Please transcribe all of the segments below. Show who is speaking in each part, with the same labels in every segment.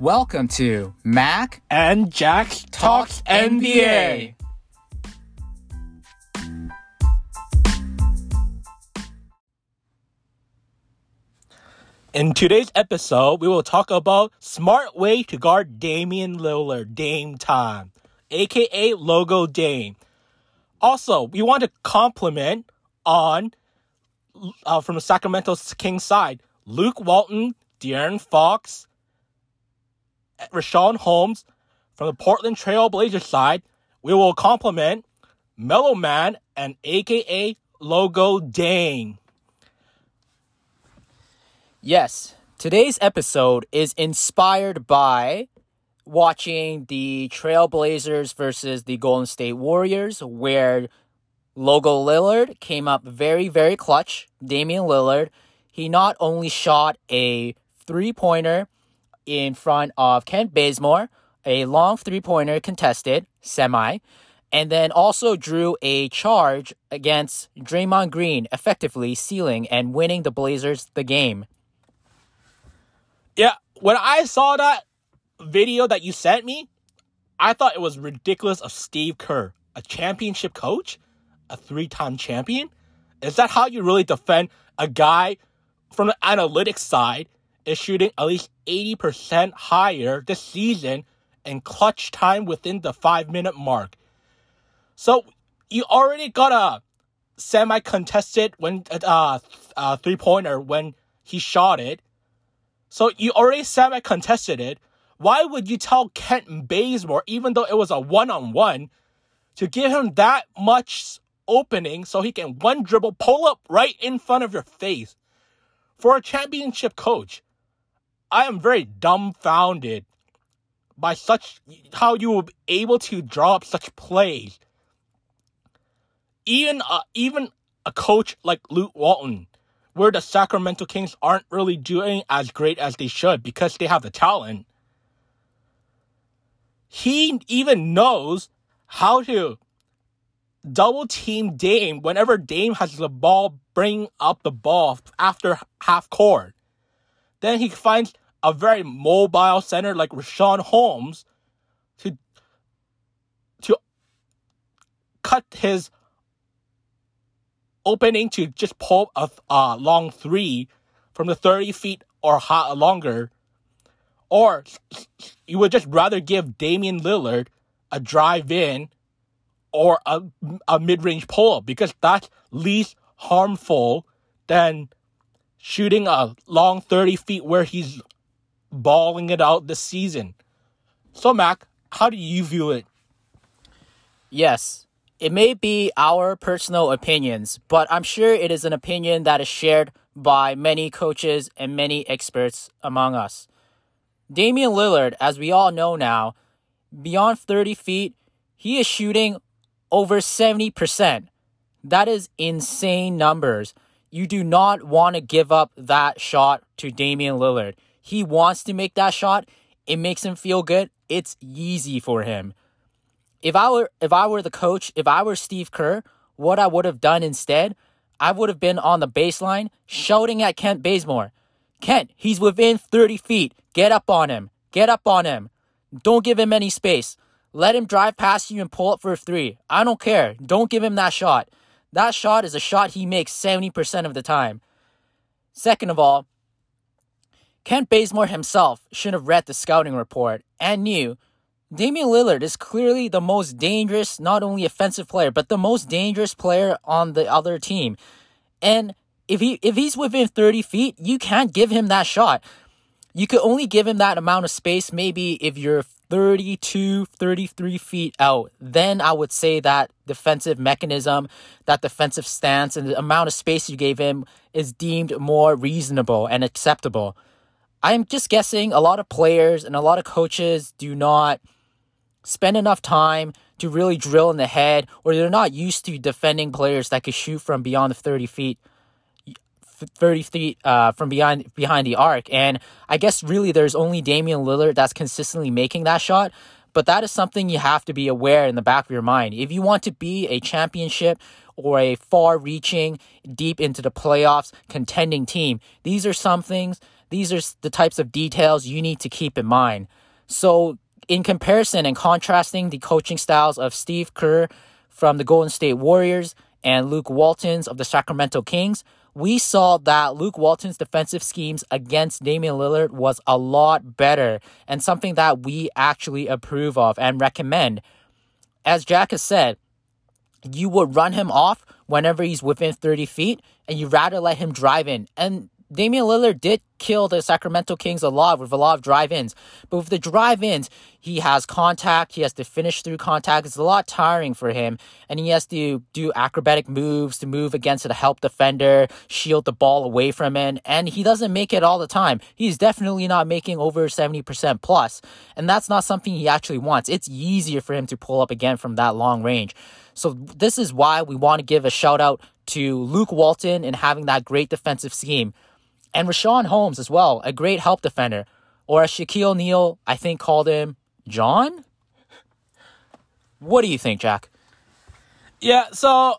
Speaker 1: Welcome to Mac
Speaker 2: and Jack
Speaker 1: Talks NBA.
Speaker 2: In today's episode, we will talk about smart way to guard Damian Lillard, Dame time, aka Logo Dame. Also, we want to compliment on uh, from the Sacramento Kings side, Luke Walton, De'Aaron Fox, Richaun Holmes. From the Portland Trail Blazers side, we will compliment Mellow Man and aka Logo Dame.
Speaker 1: Yes, today's episode is inspired by watching the Trailblazers versus the Golden State Warriors, where Logo Lillard came up very, very clutch. Damian Lillard, he not only shot a three pointer in front of Kent Bazemore, a long three pointer contested, semi, and then also drew a charge against Draymond Green, effectively sealing and winning the Blazers the game.
Speaker 2: Yeah, when I saw that video that you sent me, I thought it was ridiculous of Steve Kerr, a championship coach, a three time champion. Is that how you really defend a guy from the analytics side is shooting at least 80% higher this season in clutch time within the five minute mark? So you already got a semi contested when uh, uh three pointer when he shot it. So you already semi contested it. Why would you tell Kent Bazemore, even though it was a one on one, to give him that much opening so he can one dribble pull up right in front of your face? For a championship coach, I am very dumbfounded by such how you were able to draw up such plays. Even uh, even a coach like Luke Walton, where the Sacramento Kings aren't really doing as great as they should because they have the talent he even knows how to double team Dame whenever Dame has the ball, bring up the ball after half court. Then he finds a very mobile center like Richaun Holmes to to cut his opening to just pull a uh, long three from the 30 feet or hot, longer. Or you would just rather give Damian Lillard a drive in or a, a mid range pull up because that's least harmful than shooting a long 30 feet where he's balling it out this season. So, Mac, how do you view it?
Speaker 1: Yes, it may be our personal opinions, but I'm sure it is an opinion that is shared by many coaches and many experts among us. Damian Lillard, as we all know now, beyond 30 feet, he is shooting over 70%. That is insane numbers. You do not want to give up that shot to Damian Lillard. He wants to make that shot. It makes him feel good. It's easy for him. If I were if I were the coach, if I were Steve Kerr, what I would have done instead, I would have been on the baseline shouting at Kent Bazemore. Kent, he's within 30 feet. Get up on him. Get up on him. Don't give him any space. Let him drive past you and pull up for a three. I don't care. Don't give him that shot. That shot is a shot he makes 70% of the time. Second of all, Kent Bazemore himself should have read the scouting report and knew Damian Lillard is clearly the most dangerous, not only offensive player, but the most dangerous player on the other team. And if he if he's within 30 feet, you can't give him that shot you could only give him that amount of space maybe if you're 32, 33 feet out. Then I would say that defensive mechanism, that defensive stance, and the amount of space you gave him is deemed more reasonable and acceptable. I'm just guessing a lot of players and a lot of coaches do not spend enough time to really drill in the head, or they're not used to defending players that could shoot from beyond the 30 feet 30 feet uh, from behind behind the arc. And I guess really there's only Damian Lillard that's consistently making that shot. But that is something you have to be aware in the back of your mind. If you want to be a championship or a far reaching, deep into the playoffs contending team, these are some things these are the types of details you need to keep in mind. So, in comparison and contrasting the coaching styles of Steve Kerr from the Golden State Warriors and Luke Walton's of the Sacramento Kings, we saw that Luke Walton's defensive schemes against Damian Lillard was a lot better and something that we actually approve of and recommend. As Jack has said, you would run him off whenever he's within 30 feet and you rather let him drive in. And Damian Lillard did kill the Sacramento Kings a lot with a lot of drive ins. But with the drive ins, he has contact, he has to finish through contact. It's a lot tiring for him. And he has to do acrobatic moves to move against the help defender, shield the ball away from him. And he doesn't make it all the time. He's definitely not making over 70% plus. And that's not something he actually wants. It's easier for him to pull up again from that long range. So this is why we want to give a shout out to Luke Walton and having that great defensive scheme. And Richaun Holmes as well, a great help defender. Or as Shaquille O'Neal, I think, called him John? What do you think, Jack?
Speaker 2: Yeah, so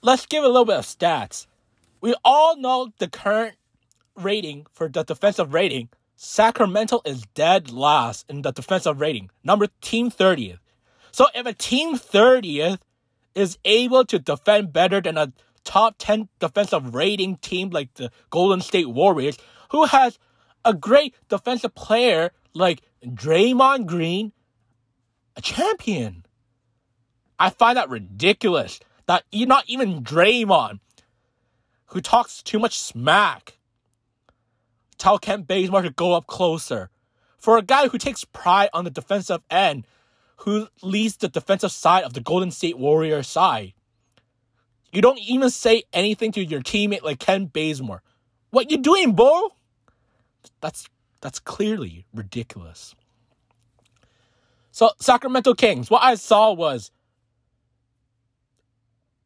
Speaker 2: let's give a little bit of stats. We all know the current rating for the defensive rating. Sacramento is dead last in the defensive rating, number team 30th. So if a team 30th is able to defend better than a top 10 defensive rating team like the Golden State Warriors, who has a great defensive player like Draymond Green, a champion. I find that ridiculous that not even Draymond, who talks too much smack, tell Kent Bazemore to go up closer. For a guy who takes pride on the defensive end, who leads the defensive side of the Golden State Warriors side, you don't even say anything to your teammate like Kent Bazemore. What you doing, bro? That's that's clearly ridiculous. So Sacramento Kings, what I saw was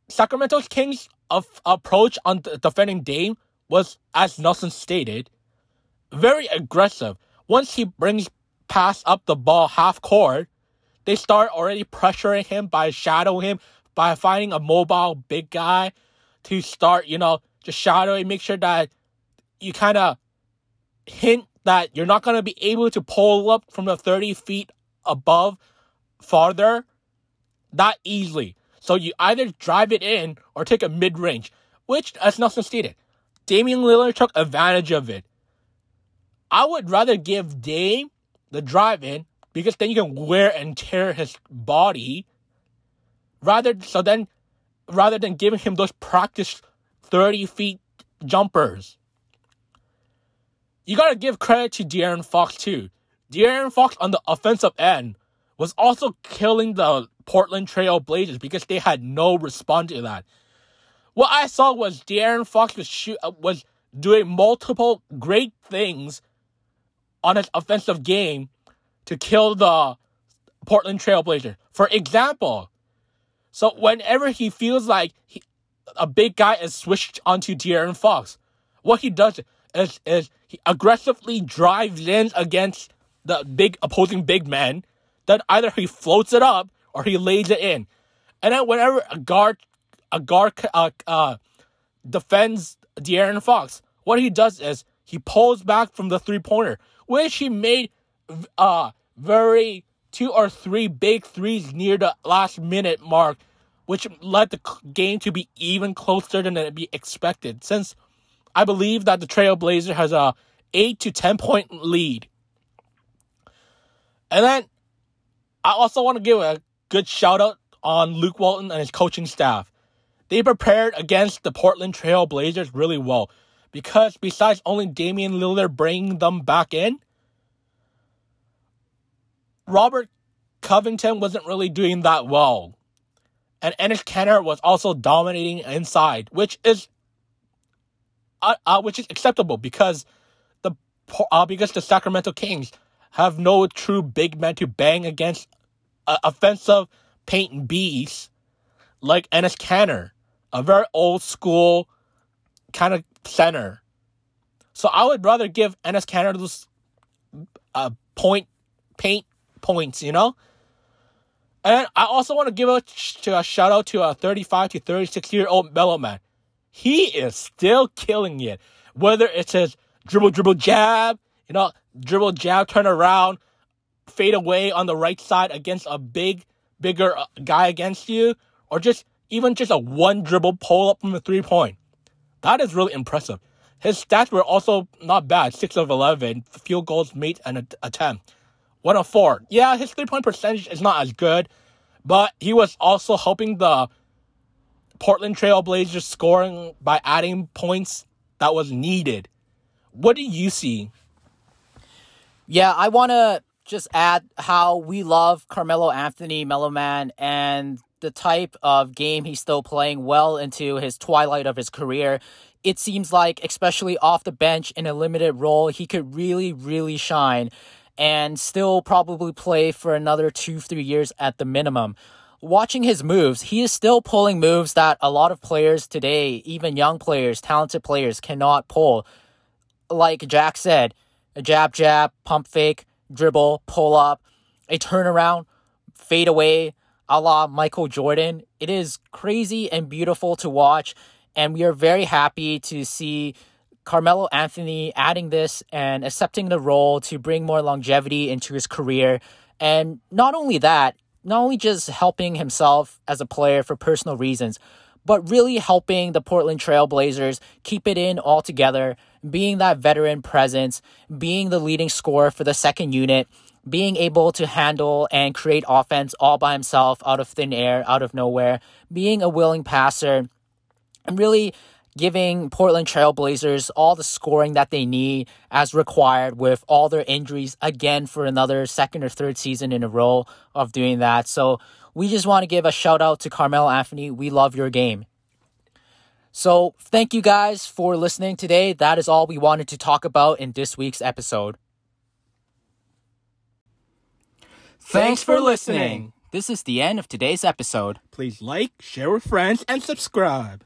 Speaker 2: Sacramento Kings' of approach on defending Dame was, as Nelson stated, very aggressive. Once he brings pass up the ball half court, they start already pressuring him by shadowing him, by finding a mobile big guy to start, you know, just shadowing, make sure that you kind of hint that you're not going to be able to pull up from the 30 feet above farther that easily. So you either drive it in or take a mid range, which, as Nelson stated, Damian Lillard took advantage of it. I would rather give Dame the drive in because then you can wear and tear his body rather so then rather than giving him those practice 30 feet jumpers. You gotta give credit to De'Aaron Fox too. De'Aaron Fox on the offensive end was also killing the Portland Trail Blazers because they had no response to that. What I saw was De'Aaron Fox was shoot, uh, was doing multiple great things on his offensive game to kill the Portland Trail Blazers. For example, so whenever he feels like he, a big guy is switched onto De'Aaron Fox, what he does is, is he aggressively drives in against the big opposing big man. Then either he floats it up or he lays it in. And then whenever a guard a guard uh, uh, defends De'Aaron Fox, what he does is he pulls back from the three pointer, which he made uh very two or three big threes near the last minute mark, which led the game to be even closer than it be expected. Since I believe that the Trailblazer has a eight to ten point lead. And then I also want to give a good shout out on Luke Walton and his coaching staff. They prepared against the Portland Trail Blazers really well because besides only Damian Lillard bringing them back in, Robert Covington wasn't really doing that well. And Enes Kanter was also dominating inside, which is uh, uh, which is acceptable because the uh, because the Sacramento Kings have no true big man to bang against uh, offensive paint beasts like Enes Kanter, a very old school kind of center. So I would rather give Enes Kanter those uh, point paint points, you know? And I also want to give a, to a shout out to a 35 to 36 year old mellow Man. He is still killing it. Whether it's his dribble, dribble, jab, you know, dribble, jab, turn around, fade away on the right side against a big, bigger uh, guy against you, or just even just a one dribble pull up from the three point. That is really impressive. His stats were also not bad 6 of 11, field goals made an attempt. 1 of 4. Yeah, his three point percentage is not as good, but he was also helping the Portland Trailblazers scoring by adding points that was needed. What do you see?
Speaker 1: Yeah, I want to just add how we love Carmelo Anthony, Mellow Man, and the type of game he's still playing well into his twilight of his career. It seems like, especially off the bench in a limited role, he could really, really shine and still probably play for another two, three years at the minimum. Watching his moves, he is still pulling moves that a lot of players today, even young players, talented players, cannot pull. Like Jack said, a jab, jab, pump fake, dribble, pull up, a turnaround, fade away, a la Michael Jordan. It is crazy and beautiful to watch, and we are very happy to see Carmelo Anthony adding this and accepting the role to bring more longevity into his career. And not only that, not only just helping himself as a player for personal reasons, but really helping the Portland Trailblazers keep it in all together, being that veteran presence, being the leading scorer for the second unit, being able to handle and create offense all by himself out of thin air, out of nowhere, being a willing passer, and really giving Portland Trailblazers all the scoring that they need as required with all their injuries again for another second or third season in a row of doing that. So we just want to give a shout out to Carmelo Anthony. We love your game. So thank you guys for listening today. That is all we wanted to talk about in this week's episode. Thanks for listening. This is the end of today's episode.
Speaker 2: Please like, share with friends, and subscribe.